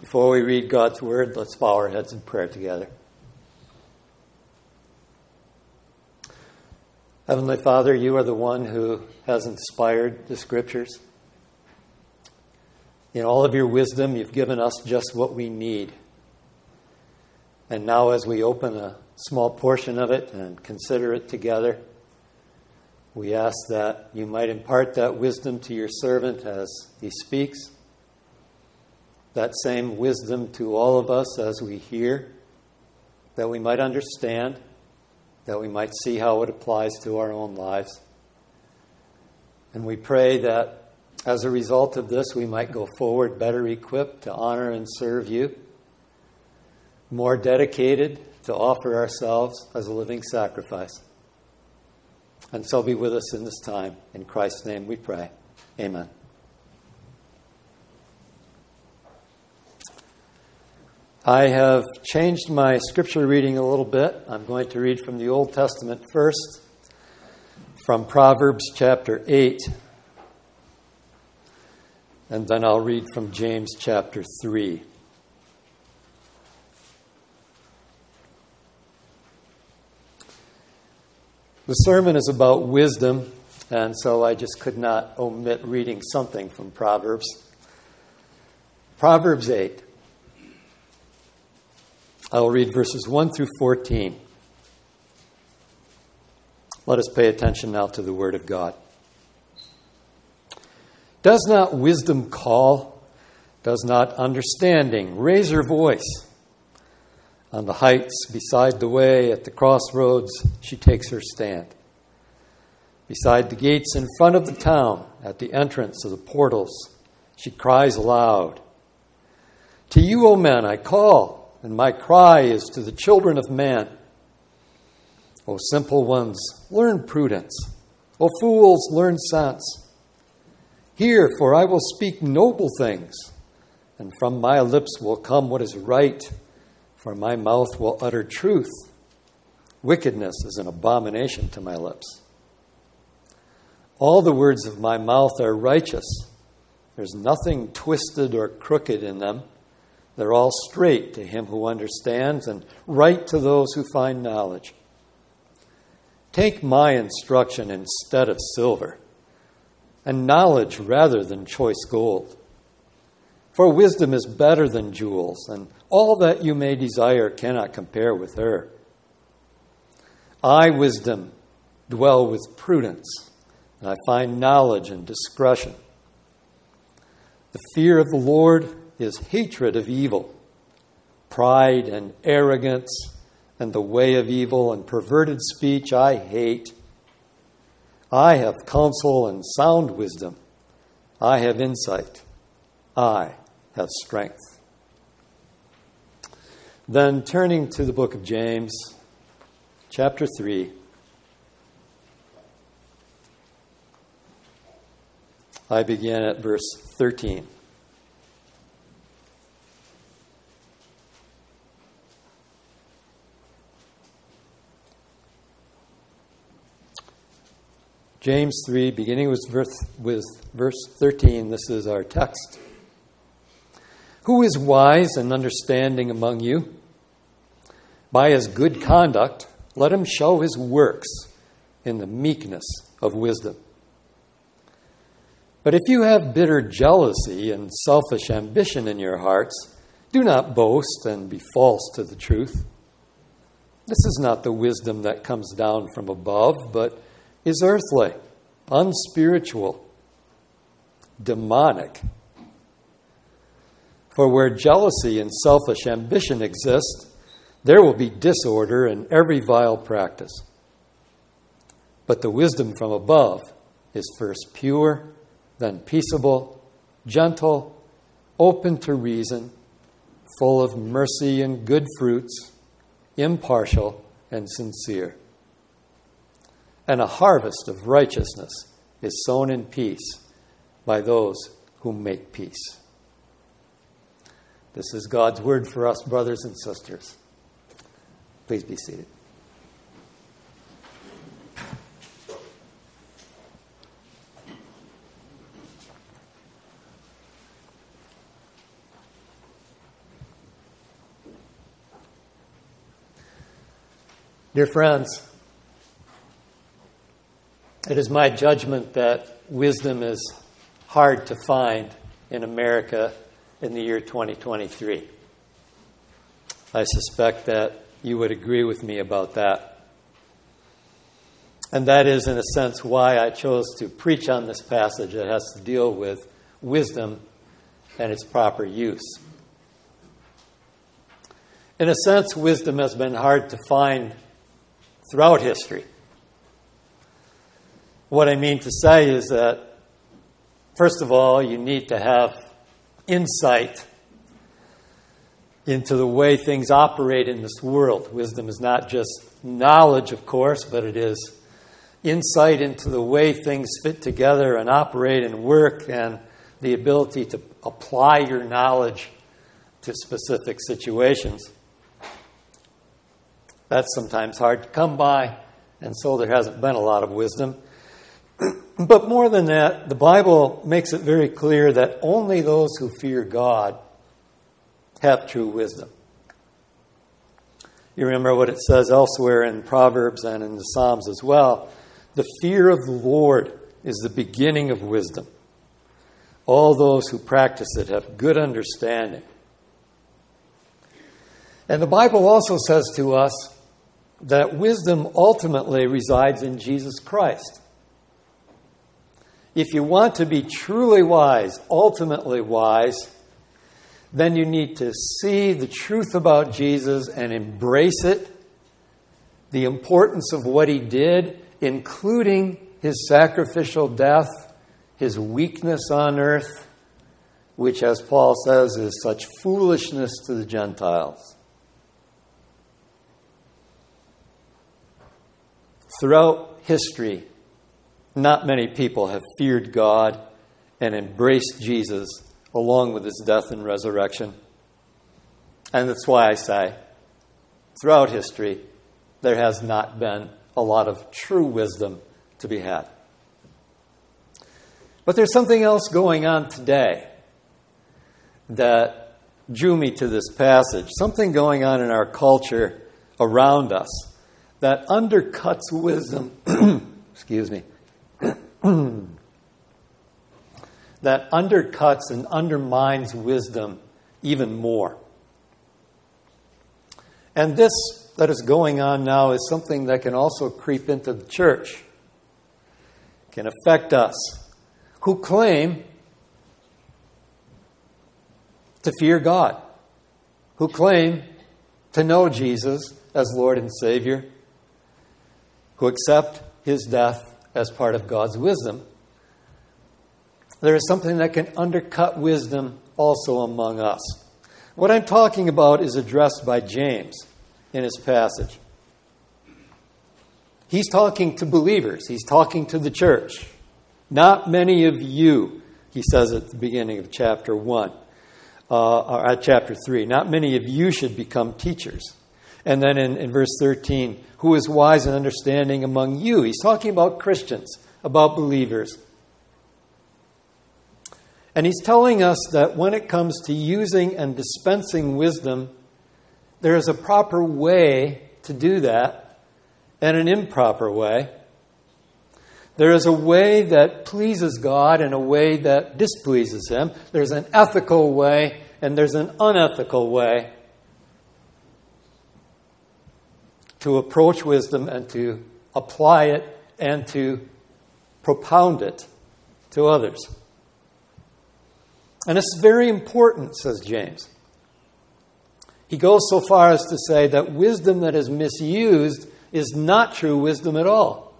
Before we read God's word, let's bow our heads in prayer together. Heavenly Father, you are the one who has inspired the scriptures. In all of your wisdom, you've given us just what we need. And now, as we open a small portion of it and consider it together, we ask that you might impart that wisdom to your servant as he speaks that same wisdom to all of us as we hear, that we might understand, that we might see how it applies to our own lives. And we pray that as a result of this, we might go forward better equipped to honor and serve you, more dedicated to offer ourselves as a living sacrifice. And so be with us in this time. In Christ's name we pray. Amen. I have changed my scripture reading a little bit. I'm going to read from the Old Testament first, from Proverbs chapter 8, and then I'll read from James chapter 3. The sermon is about wisdom, and so I just could not omit reading something from Proverbs. Proverbs 8. I will read verses 1 through 14. Let us pay attention now to the Word of God. Does not wisdom call? Does not understanding raise her voice? On the heights, beside the way, at the crossroads, she takes her stand. Beside the gates in front of the town, at the entrance of the portals, she cries aloud To you, O men, I call and my cry is to the children of men. O simple ones, learn prudence. O fools, learn sense. Hear, for I will speak noble things, and from my lips will come what is right, for my mouth will utter truth. Wickedness is an abomination to my lips. All the words of my mouth are righteous. There's nothing twisted or crooked in them. They're all straight to him who understands and right to those who find knowledge. Take my instruction instead of silver, and knowledge rather than choice gold. For wisdom is better than jewels, and all that you may desire cannot compare with her. I, wisdom, dwell with prudence, and I find knowledge and discretion. The fear of the Lord is hatred of evil, pride and arrogance, and the way of evil and perverted speech I hate. I have counsel and sound wisdom. I have insight. I have strength. Then, turning to the book of James, chapter 3. I begin at verse 13. James 3, beginning with verse, with verse 13, this is our text. Who is wise and understanding among you? By his good conduct, let him show his works in the meekness of wisdom. But if you have bitter jealousy and selfish ambition in your hearts, do not boast and be false to the truth. This is not the wisdom that comes down from above, but is earthly, unspiritual, demonic. For where jealousy and selfish ambition exist, there will be disorder and every vile practice. But the wisdom from above is first pure, then peaceable, gentle, open to reason, full of mercy and good fruits, impartial and sincere and a harvest of righteousness is sown in peace by those who make peace. This is God's word for us, brothers and sisters. Please be seated. Dear friends, it is my judgment that wisdom is hard to find in America in the year 2023. I suspect that you would agree with me about that. And that is, in a sense, why I chose to preach on this passage that has to deal with wisdom and its proper use. In a sense, wisdom has been hard to find throughout history. What I mean to say is that, first of all, you need to have insight into the way things operate in this world. Wisdom is not just knowledge, of course, but it is insight into the way things fit together and operate and work, and the ability to apply your knowledge to specific situations. That's sometimes hard to come by, and so there hasn't been a lot of wisdom. But more than that, the Bible makes it very clear that only those who fear God have true wisdom. You remember what it says elsewhere in Proverbs and in the Psalms as well. The fear of the Lord is the beginning of wisdom. All those who practice it have good understanding. And the Bible also says to us that wisdom ultimately resides in Jesus Christ. If you want to be truly wise, ultimately wise, then you need to see the truth about Jesus and embrace it, the importance of what he did, including his sacrificial death, his weakness on earth, which, as Paul says, is such foolishness to the Gentiles. Throughout history, not many people have feared God and embraced Jesus along with his death and resurrection. And that's why I say, throughout history, there has not been a lot of true wisdom to be had. But there's something else going on today that drew me to this passage, something going on in our culture around us that undercuts wisdom. Excuse me. that undercuts and undermines wisdom even more. And this that is going on now is something that can also creep into the church, can affect us who claim to fear God, who claim to know Jesus as Lord and Savior, who accept his death as part of God's wisdom there is something that can undercut wisdom also among us. What I'm talking about is addressed by James in his passage. He's talking to believers, he's talking to the church. Not many of you, he says at the beginning of chapter 1, uh, or at chapter 3, not many of you should become teachers. And then in, in verse 13, who is wise and understanding among you? He's talking about Christians, about believers. And he's telling us that when it comes to using and dispensing wisdom, there is a proper way to do that and an improper way. There is a way that pleases God and a way that displeases Him. There's an ethical way and there's an unethical way to approach wisdom and to apply it and to propound it to others. And it's very important, says James. He goes so far as to say that wisdom that is misused is not true wisdom at all.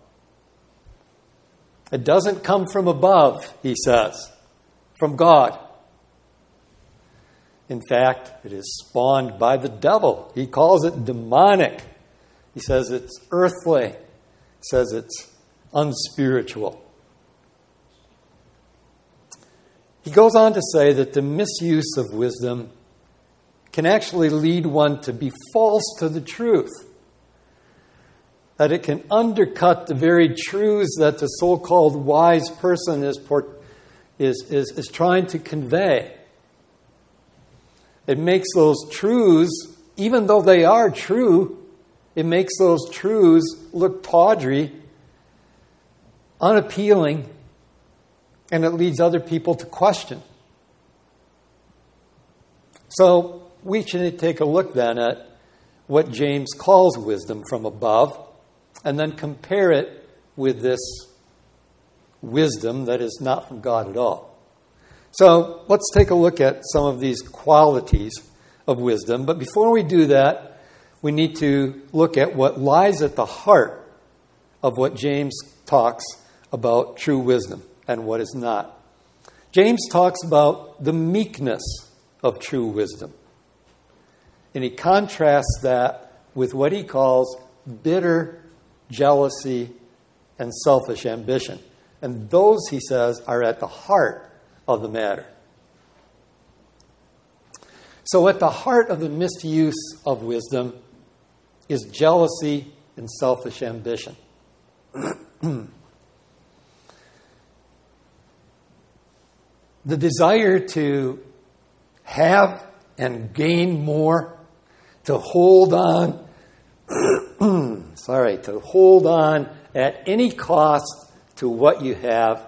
It doesn't come from above, he says, from God. In fact, it is spawned by the devil. He calls it demonic. He says it's earthly. He says it's unspiritual. He goes on to say that the misuse of wisdom can actually lead one to be false to the truth. That it can undercut the very truths that the so called wise person is, is, is, is trying to convey. It makes those truths, even though they are true, It makes those truths look tawdry, unappealing, and it leads other people to question. So we should take a look then at what James calls wisdom from above and then compare it with this wisdom that is not from God at all. So let's take a look at some of these qualities of wisdom. But before we do that, we need to look at what lies at the heart of what James talks about true wisdom and what is not. James talks about the meekness of true wisdom. And he contrasts that with what he calls bitter jealousy and selfish ambition. And those, he says, are at the heart of the matter. So, at the heart of the misuse of wisdom is jealousy and selfish ambition. the desire to have and gain more, to hold on, sorry, to hold on at any cost to what you have,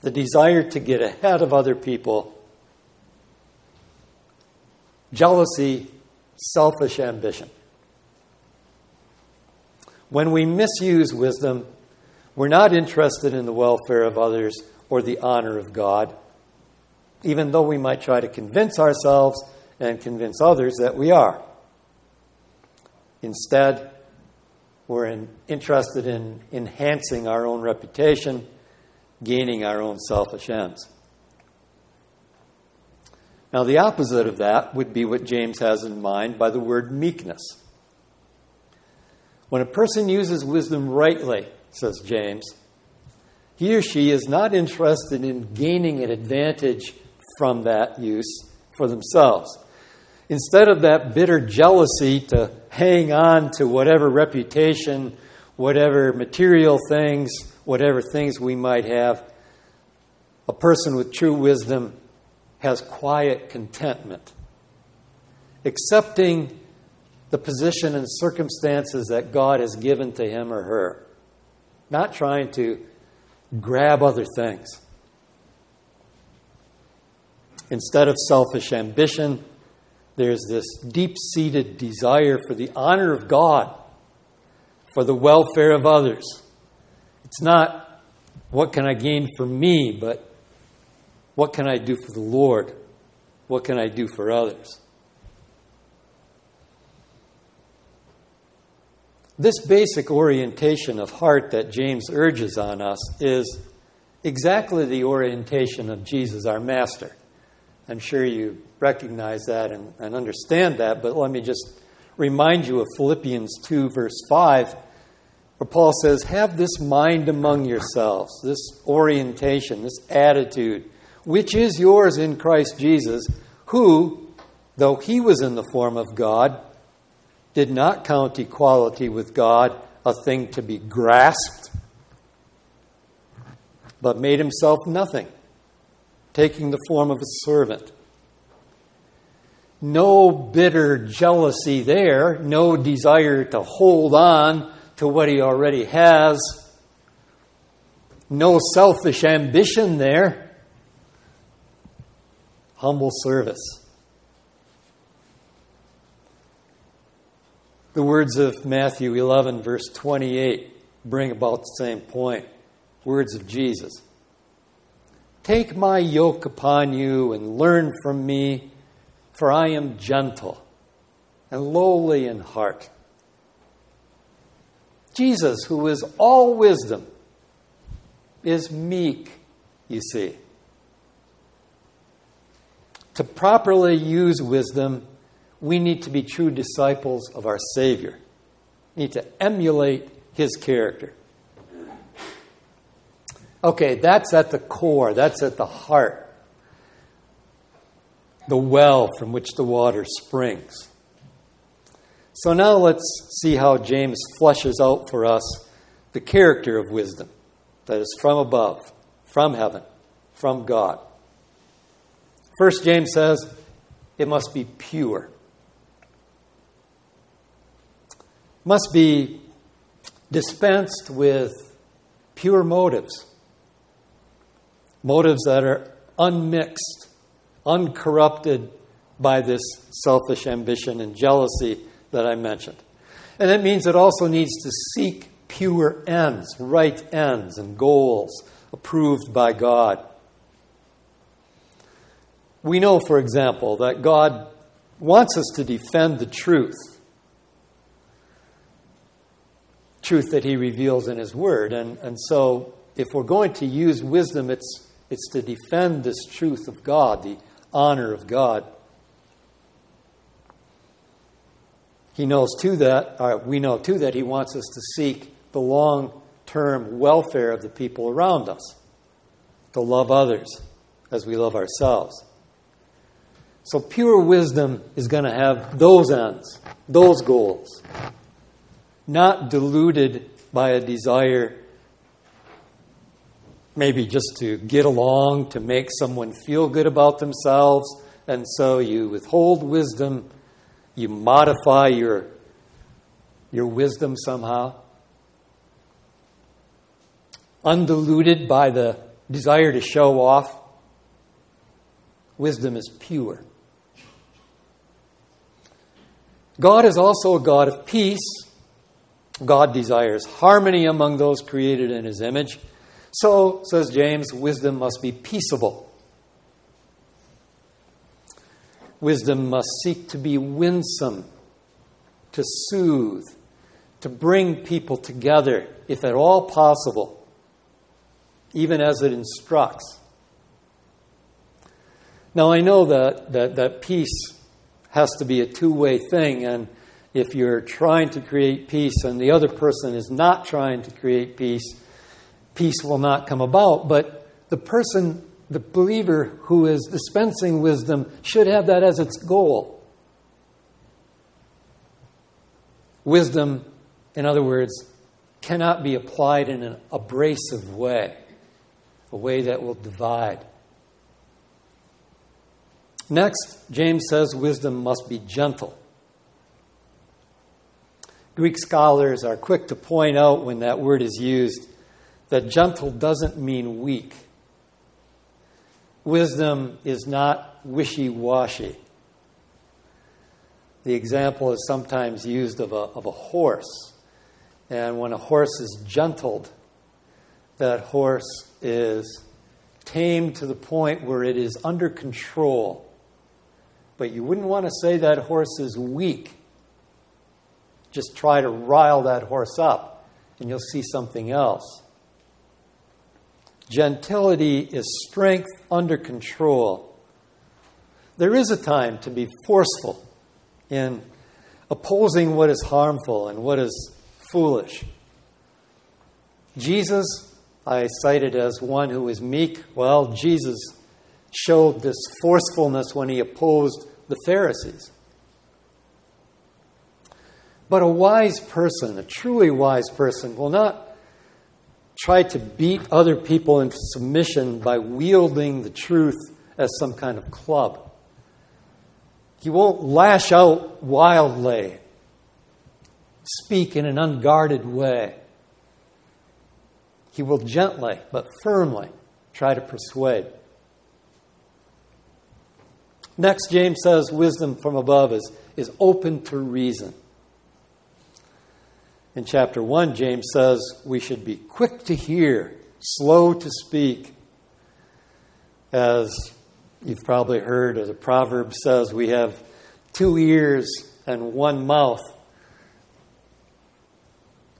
the desire to get ahead of other people, jealousy, selfish ambition. When we misuse wisdom, we're not interested in the welfare of others or the honor of God, even though we might try to convince ourselves and convince others that we are. Instead, we're in, interested in enhancing our own reputation, gaining our own selfish ends. Now, the opposite of that would be what James has in mind by the word meekness. When a person uses wisdom rightly, says James, he or she is not interested in gaining an advantage from that use for themselves. Instead of that bitter jealousy to hang on to whatever reputation, whatever material things, whatever things we might have, a person with true wisdom has quiet contentment, accepting the position and circumstances that God has given to him or her, not trying to grab other things. Instead of selfish ambition, there's this deep seated desire for the honor of God, for the welfare of others. It's not what can I gain for me, but what can I do for the Lord? What can I do for others? This basic orientation of heart that James urges on us is exactly the orientation of Jesus, our Master. I'm sure you recognize that and, and understand that, but let me just remind you of Philippians 2, verse 5, where Paul says, Have this mind among yourselves, this orientation, this attitude, which is yours in Christ Jesus, who, though he was in the form of God, did not count equality with God a thing to be grasped, but made himself nothing taking the form of a servant. No bitter jealousy there, no desire to hold on to what he already has, no selfish ambition there. Humble service. The words of Matthew 11, verse 28, bring about the same point. Words of Jesus. Take my yoke upon you and learn from me, for I am gentle and lowly in heart. Jesus, who is all wisdom, is meek, you see. To properly use wisdom, we need to be true disciples of our Savior. We need to emulate his character. Okay, that's at the core, that's at the heart, the well from which the water springs. So now let's see how James fleshes out for us the character of wisdom that is from above, from heaven, from God. First, James says it must be pure. must be dispensed with pure motives, motives that are unmixed, uncorrupted by this selfish ambition and jealousy that I mentioned. And it means it also needs to seek pure ends, right ends, and goals approved by God. We know, for example, that God wants us to defend the truth, truth that He reveals in His Word. And, and so, if we're going to use wisdom, it's, it's to defend this truth of God, the honor of God. He knows too that, or we know too that He wants us to seek the long term welfare of the people around us, to love others as we love ourselves. So, pure wisdom is going to have those ends, those goals, not diluted by a desire maybe just to get along, to make someone feel good about themselves, and so you withhold wisdom, you modify your, your wisdom somehow. Undiluted by the desire to show off, wisdom is pure. God is also a God of peace. God desires harmony among those created in his image. So, says James, wisdom must be peaceable. Wisdom must seek to be winsome, to soothe, to bring people together, if at all possible, even as it instructs. Now, I know that, that, that peace has to be a two way thing. And if you're trying to create peace and the other person is not trying to create peace, peace will not come about. But the person, the believer who is dispensing wisdom, should have that as its goal. Wisdom, in other words, cannot be applied in an abrasive way, a way that will divide. Next, James says wisdom must be gentle. Greek scholars are quick to point out when that word is used that gentle doesn't mean weak. Wisdom is not wishy washy. The example is sometimes used of a, of a horse. And when a horse is gentled, that horse is tamed to the point where it is under control but you wouldn't want to say that horse is weak. Just try to rile that horse up, and you'll see something else. Gentility is strength under control. There is a time to be forceful in opposing what is harmful and what is foolish. Jesus, I cited as one who is meek. Well, Jesus showed this forcefulness when he opposed the Pharisees. But a wise person, a truly wise person, will not try to beat other people into submission by wielding the truth as some kind of club. He won't lash out wildly, speak in an unguarded way. He will gently but firmly try to persuade. Next, James says wisdom from above is, is open to reason. In chapter 1, James says we should be quick to hear, slow to speak. As you've probably heard, as a proverb says, we have two ears and one mouth.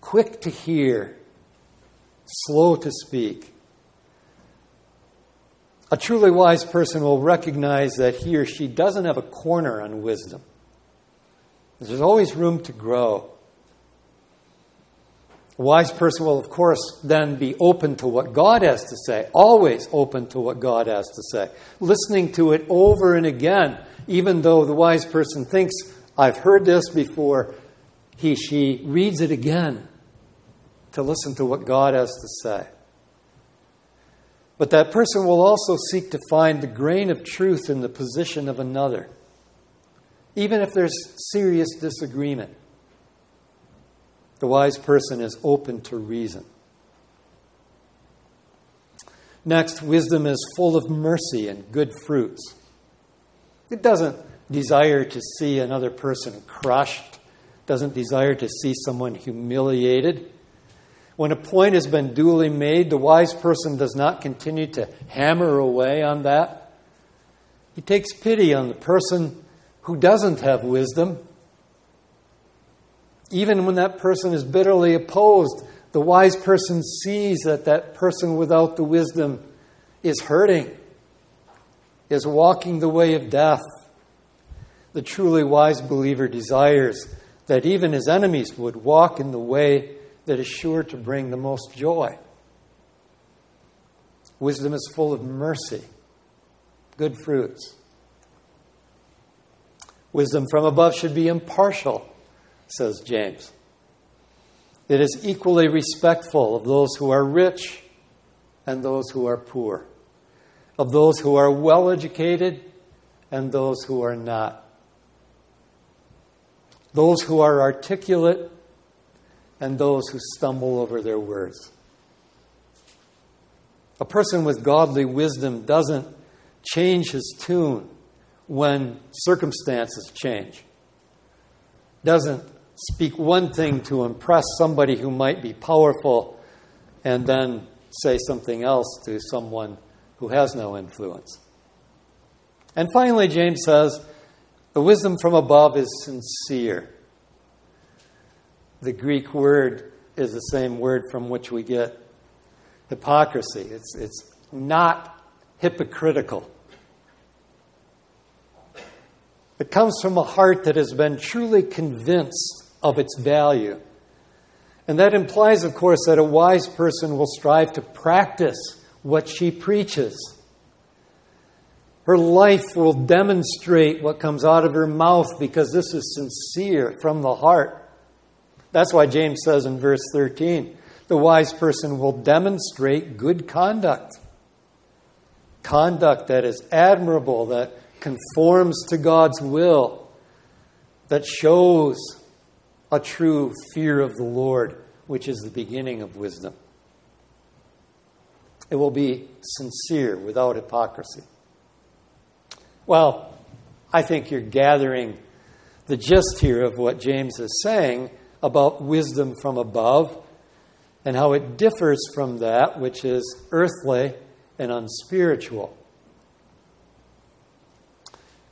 Quick to hear, slow to speak. A truly wise person will recognize that he or she doesn't have a corner on wisdom. There's always room to grow. A wise person will, of course, then be open to what God has to say, always open to what God has to say, listening to it over and again, even though the wise person thinks, I've heard this before, he, she reads it again to listen to what God has to say. But that person will also seek to find the grain of truth in the position of another, even if there's serious disagreement. The wise person is open to reason. Next, wisdom is full of mercy and good fruits. It doesn't desire to see another person crushed, doesn't desire to see someone humiliated. When a point has been duly made, the wise person does not continue to hammer away on that. He takes pity on the person who doesn't have wisdom. Even when that person is bitterly opposed, the wise person sees that that person without the wisdom is hurting, is walking the way of death. The truly wise believer desires that even his enemies would walk in the way that is sure to bring the most joy. Wisdom is full of mercy, good fruits. Wisdom from above should be impartial, says James. It is equally respectful of those who are rich and those who are poor, of those who are well educated and those who are not, those who are articulate and those who stumble over their words. A person with godly wisdom doesn't change his tune when circumstances change, doesn't speak one thing to impress somebody who might be powerful and then say something else to someone who has no influence. And finally, James says, the wisdom from above is sincere. The Greek word is the same word from which we get hypocrisy. It's, it's not hypocritical. It comes from a heart that has been truly convinced of its value. And that implies, of course, that a wise person will strive to practice what she preaches. Her life will demonstrate what comes out of her mouth because this is sincere from the heart. That's why James says in verse 13 the wise person will demonstrate good conduct. Conduct that is admirable, that conforms to God's will, that shows a true fear of the Lord, which is the beginning of wisdom. It will be sincere without hypocrisy. Well, I think you're gathering the gist here of what James is saying about wisdom from above and how it differs from that which is earthly and unspiritual.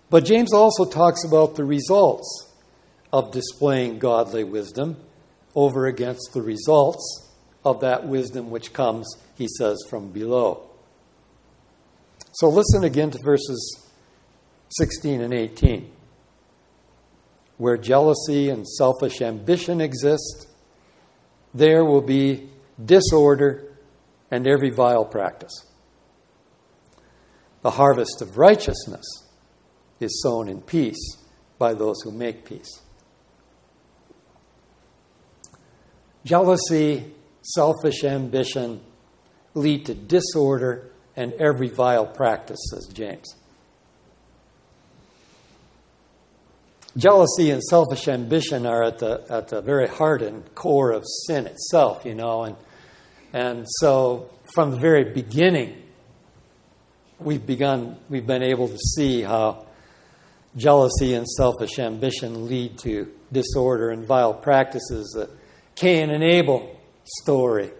But James also talks about the results of displaying godly wisdom over against the results of that wisdom which comes, he says, from below. So listen again to verses 16 and 18. Where jealousy and selfish ambition exist, there will be disorder and every vile practice. The harvest of righteousness is sown in peace by those who make peace. Jealousy, selfish ambition lead to disorder and every vile practice, says James. Jealousy and selfish ambition are at the, at the very heart and core of sin itself, you know, and, and so from the very beginning, we've begun, we've been able to see how jealousy and selfish ambition lead to disorder and vile practices. The Cain and Abel story,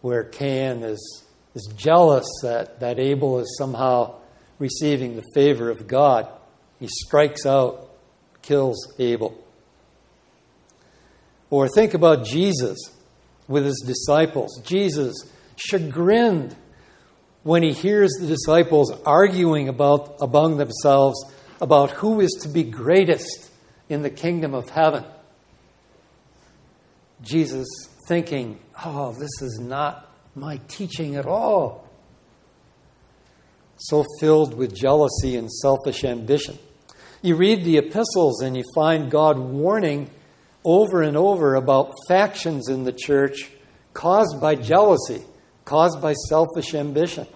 where Cain is, is jealous that, that Abel is somehow receiving the favor of God. He strikes out, kills Abel. Or think about Jesus with his disciples. Jesus chagrined when he hears the disciples arguing about among themselves about who is to be greatest in the kingdom of heaven. Jesus thinking, oh, this is not my teaching at all. So filled with jealousy and selfish ambition. You read the epistles and you find God warning over and over about factions in the church caused by jealousy caused by selfish ambition.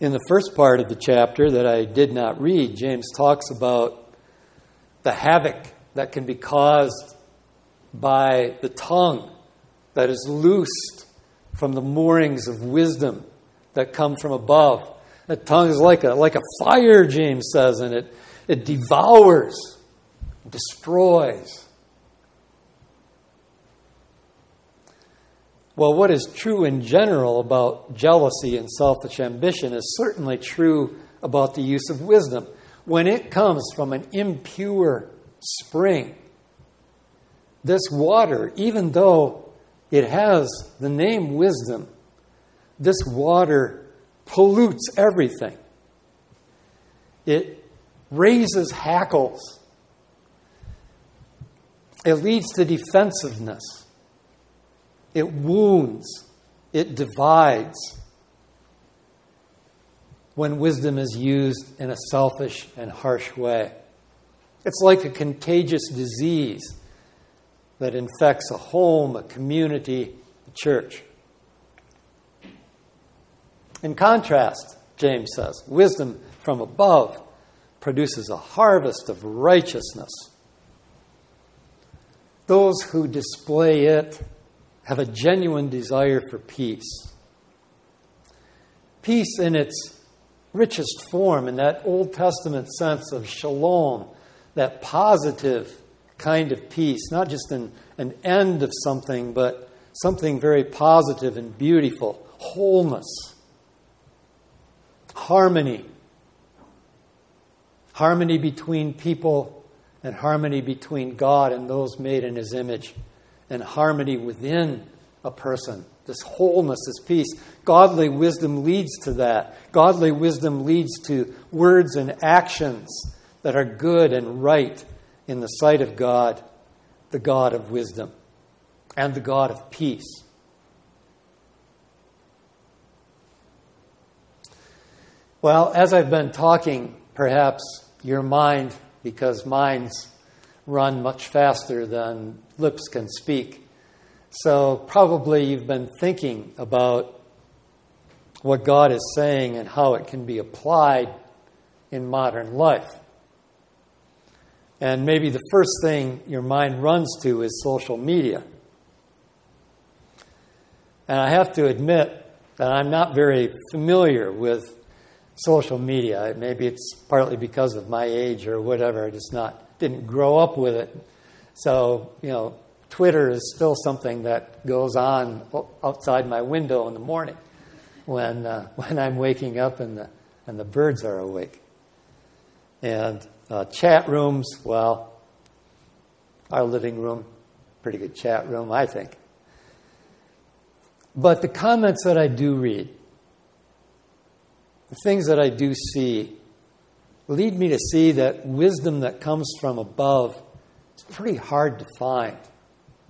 In the first part of the chapter that I did not read, James talks about the havoc that can be caused by the tongue that is loosed from the moorings of wisdom that come from above. That tongue is like a, like a fire, James says, and it, it devours, destroys. Well, what is true in general about jealousy and selfish ambition is certainly true about the use of wisdom. When it comes from an impure spring, this water, even though it has the name wisdom, this water pollutes everything. It raises hackles. It leads to defensiveness. It wounds. It divides when wisdom is used in a selfish and harsh way. It's like a contagious disease that infects a home, a community, a church. In contrast, James says, wisdom from above produces a harvest of righteousness. Those who display it have a genuine desire for peace. Peace in its richest form, in that Old Testament sense of shalom, that positive kind of peace, not just an, an end of something, but something very positive and beautiful, wholeness harmony. Harmony between people and harmony between God and those made in His image, and harmony within a person. This wholeness, this peace. Godly wisdom leads to that. Godly wisdom leads to words and actions that are good and right in the sight of God, the God of wisdom, and the God of peace. Well, as I've been talking, perhaps your mind, because minds run much faster than lips can speak, so probably you've been thinking about what God is saying and how it can be applied in modern life. And maybe the first thing your mind runs to is social media. And I have to admit that I'm not very familiar with social media. Maybe it's partly because of my age or whatever. I just not didn't grow up with it. So you know, Twitter is still something that goes on outside my window in the morning when uh, when I'm waking up and the and the birds are awake. And uh, chat rooms, well, our living room, pretty good chat room, I think. But the comments that I do read, the things that I do see lead me to see that wisdom that comes from above is pretty hard to find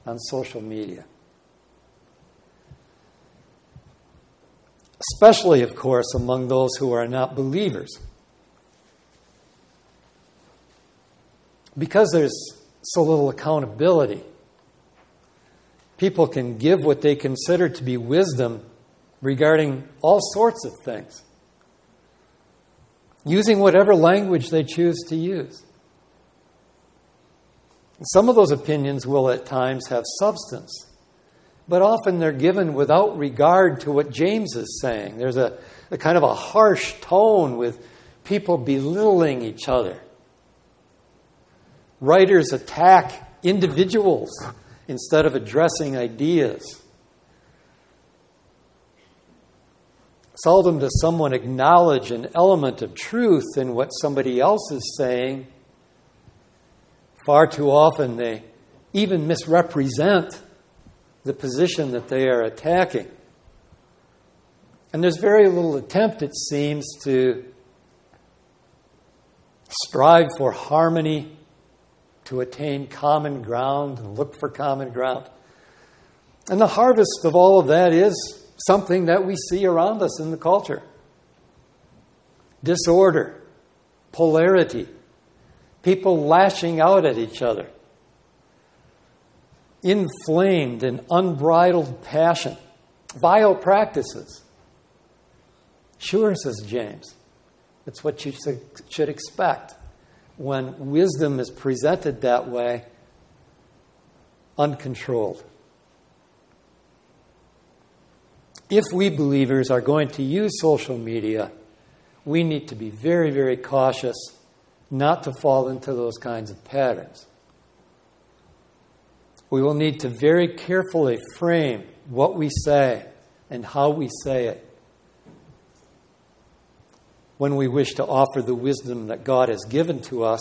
on social media. Especially, of course, among those who are not believers. Because there's so little accountability, people can give what they consider to be wisdom regarding all sorts of things using whatever language they choose to use. Some of those opinions will at times have substance, but often they're given without regard to what James is saying. There's a, a kind of a harsh tone with people belittling each other. Writers attack individuals instead of addressing ideas. Seldom does someone acknowledge an element of truth in what somebody else is saying. Far too often they even misrepresent the position that they are attacking. And there's very little attempt, it seems, to strive for harmony, to attain common ground, and look for common ground. And the harvest of all of that is something that we see around us in the culture disorder, polarity, people lashing out at each other, inflamed and unbridled passion, vile practices. Sure, says James. That's what you should expect. when wisdom is presented that way, uncontrolled. If we believers are going to use social media, we need to be very, very cautious not to fall into those kinds of patterns. We will need to very carefully frame what we say and how we say it when we wish to offer the wisdom that God has given to us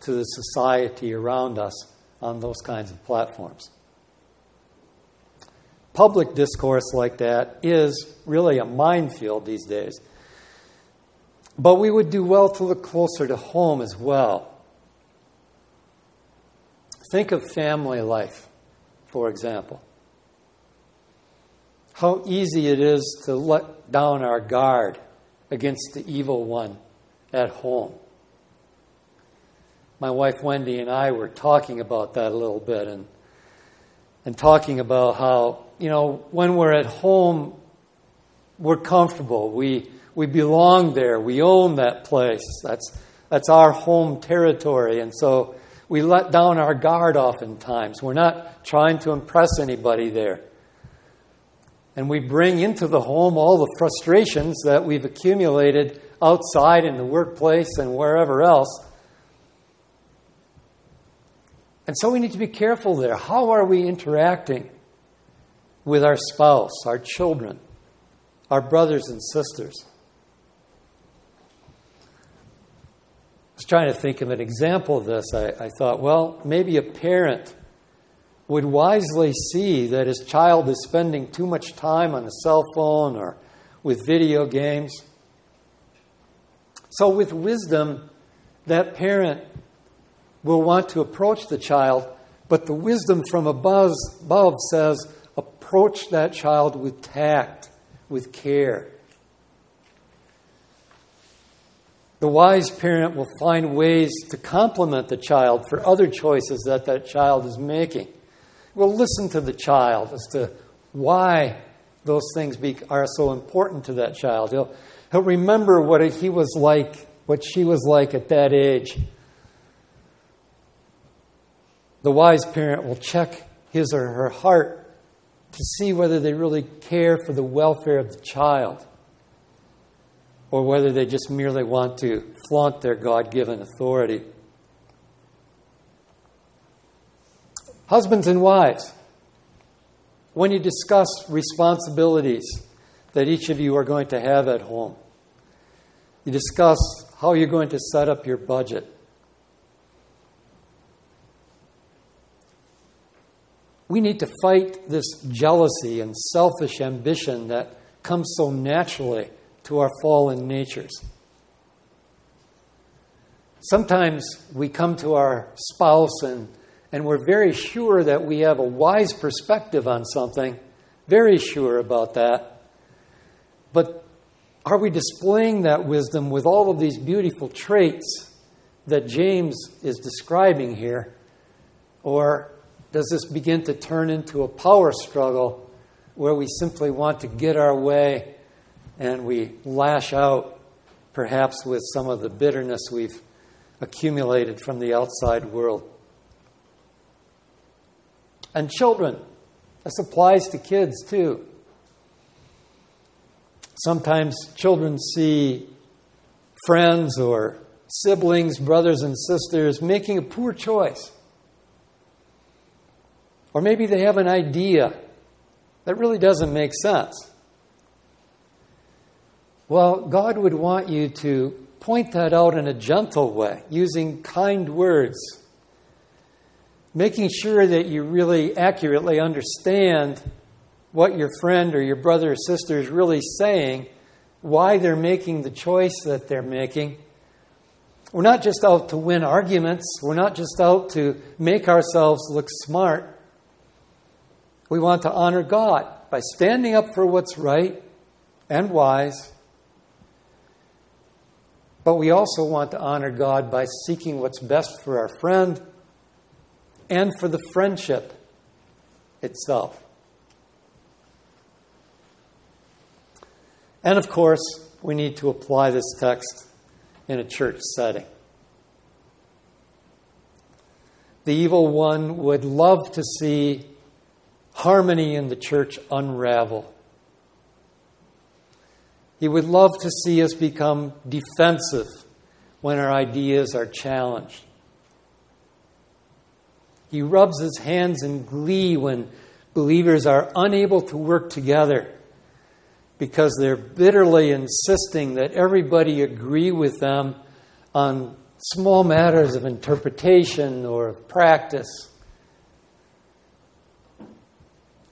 to the society around us on those kinds of platforms. Public discourse like that is really a minefield these days. But we would do well to look closer to home as well. Think of family life, for example. How easy it is to let down our guard against the evil one at home. My wife Wendy and I were talking about that a little bit and and talking about how, you know, when we're at home, we're comfortable. We we belong there. We own that place. That's that's our home territory. And so we let down our guard oftentimes. We're not trying to impress anybody there. And we bring into the home all the frustrations that we've accumulated outside in the workplace and wherever else. And so we need to be careful there. How are we interacting with our spouse, our children, our brothers and sisters? I was trying to think of an example of this. I, I thought, well, maybe a parent would wisely see that his child is spending too much time on a cell phone or with video games. So, with wisdom, that parent will want to approach the child, but the wisdom from above, above says approach that child with tact, with care. The wise parent will find ways to compliment the child for other choices that that child is making will listen to the child as to why those things be, are so important to that child. He'll, he'll remember what he was like, what she was like at that age. The wise parent will check his or her heart to see whether they really care for the welfare of the child or whether they just merely want to flaunt their God given authority. Husbands and wives, when you discuss responsibilities that each of you are going to have at home, you discuss how you're going to set up your budget. We need to fight this jealousy and selfish ambition that comes so naturally to our fallen natures. Sometimes we come to our spouse and and we're very sure that we have a wise perspective on something, very sure about that. But are we displaying that wisdom with all of these beautiful traits that James is describing here? Or does this begin to turn into a power struggle where we simply want to get our way and we lash out, perhaps with some of the bitterness we've accumulated from the outside world? and children. This applies to kids too. Sometimes children see friends or siblings, brothers and sisters making a poor choice. Or maybe they have an idea that really doesn't make sense. Well, God would want you to point that out in a gentle way, using kind words making sure that you really accurately understand what your friend or your brother or sister is really saying, why they're making the choice that they're making. We're not just out to win arguments, we're not just out to make ourselves look smart. We want to honor God by standing up for what's right and wise. But we also want to honor God by seeking what's best for our friend and for the friendship itself. And of course, we need to apply this text in a church setting. the evil one would love to see harmony in the church unravel. He would love to see us become defensive when our ideas are challenged. He rubs his hands in glee when believers are unable to work together because they're bitterly insisting that everybody agree with them on small matters of interpretation or of practice.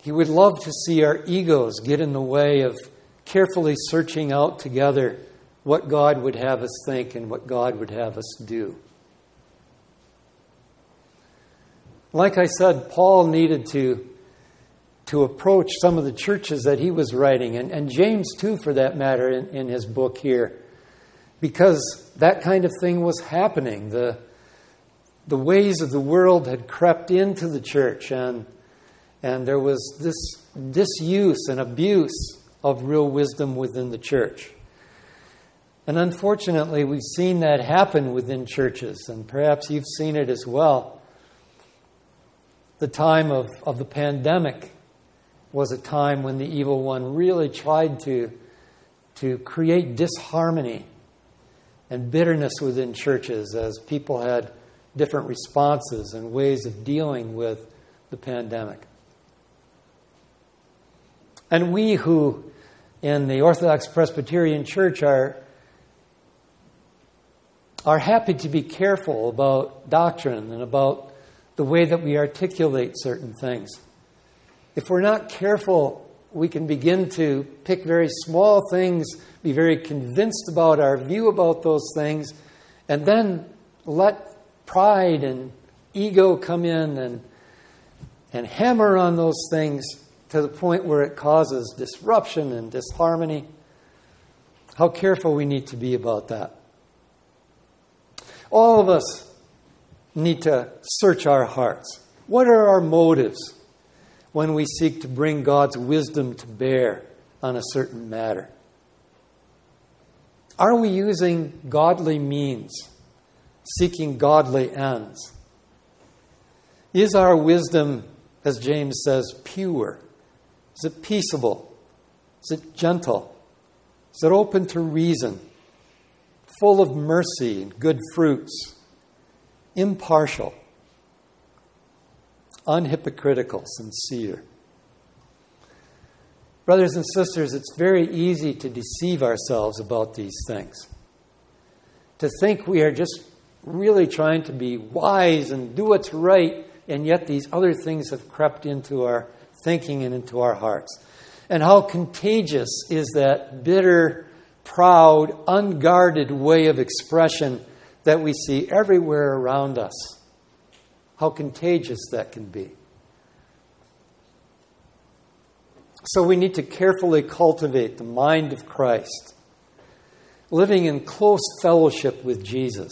He would love to see our egos get in the way of carefully searching out together what God would have us think and what God would have us do. Like I said, Paul needed to, to approach some of the churches that he was writing, and, and James too, for that matter, in, in his book here, because that kind of thing was happening. The, the ways of the world had crept into the church, and, and there was this disuse and abuse of real wisdom within the church. And unfortunately, we've seen that happen within churches, and perhaps you've seen it as well. The time of, of the pandemic was a time when the evil one really tried to, to create disharmony and bitterness within churches as people had different responses and ways of dealing with the pandemic. And we who in the Orthodox Presbyterian Church are, are happy to be careful about doctrine and about the way that we articulate certain things. If we're not careful, we can begin to pick very small things, be very convinced about our view about those things, and then let pride and ego come in and, and hammer on those things to the point where it causes disruption and disharmony. How careful we need to be about that. All of us need to search our hearts. What are our motives when we seek to bring God's wisdom to bear on a certain matter? Are we using godly means, seeking godly ends? Is our wisdom, as James says, pure? Is it peaceable? Is it gentle? Is it open to reason? Full of mercy and good fruits? Impartial? Unhypocritical? Sincere? Brothers and sisters, it's very easy to deceive ourselves about these things. To think we are just really trying to be wise and do what's right, and yet these other things have crept into our thinking and into our hearts. And how contagious is that bitter, proud, unguarded way of expression that we see everywhere around us. How contagious that can be. So we need to carefully cultivate the mind of Christ, living in close fellowship with Jesus,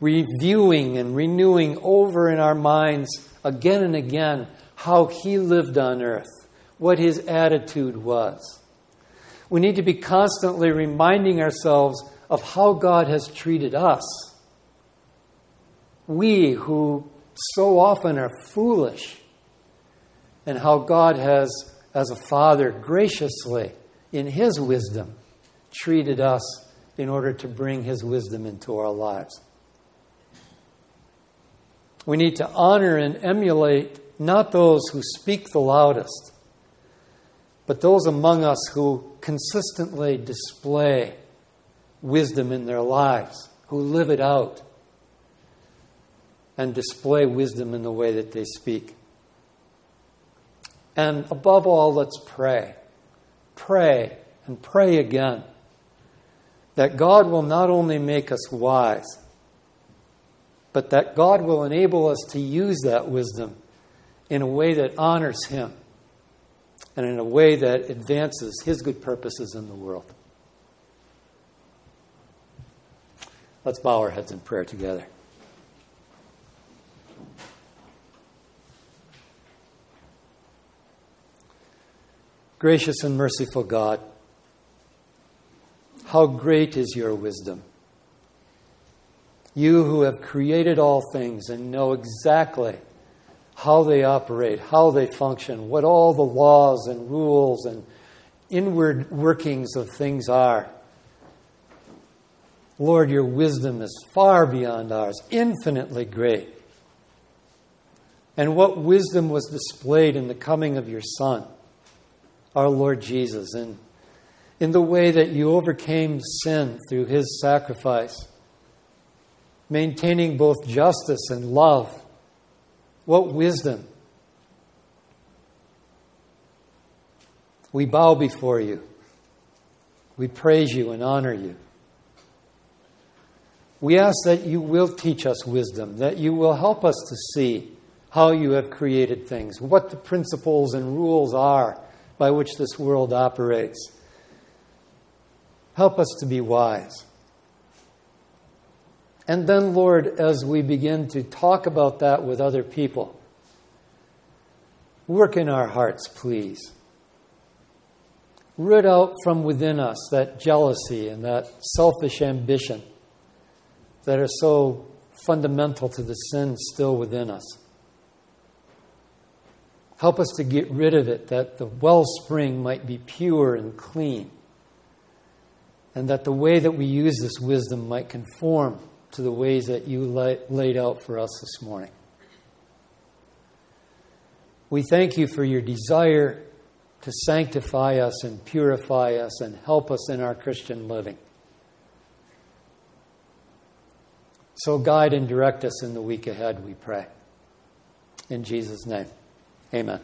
reviewing and renewing over in our minds again and again how he lived on earth, what his attitude was. We need to be constantly reminding ourselves of how God has treated us. We who so often are foolish, and how God has, as a father, graciously, in his wisdom, treated us in order to bring his wisdom into our lives. We need to honor and emulate not those who speak the loudest, but those among us who consistently display wisdom in their lives, who live it out, and display wisdom in the way that they speak. And above all, let's pray. Pray and pray again that God will not only make us wise, but that God will enable us to use that wisdom in a way that honors Him and in a way that advances His good purposes in the world. Let's bow our heads in prayer together. Gracious and merciful God, how great is your wisdom. You who have created all things and know exactly how they operate, how they function, what all the laws and rules and inward workings of things are. Lord, your wisdom is far beyond ours, infinitely great. And what wisdom was displayed in the coming of your Son, our Lord Jesus, and in the way that you overcame sin through his sacrifice, maintaining both justice and love. What wisdom! We bow before you. We praise you and honor you. We ask that you will teach us wisdom, that you will help us to see how you have created things, what the principles and rules are by which this world operates. Help us to be wise. And then, Lord, as we begin to talk about that with other people, work in our hearts, please. Root out from within us that jealousy and that selfish ambition that are so fundamental to the sin still within us. Help us to get rid of it, that the wellspring might be pure and clean, and that the way that we use this wisdom might conform to the ways that you laid out for us this morning. We thank you for your desire to sanctify us and purify us and help us in our Christian living. So guide and direct us in the week ahead, we pray. In Jesus' name, amen.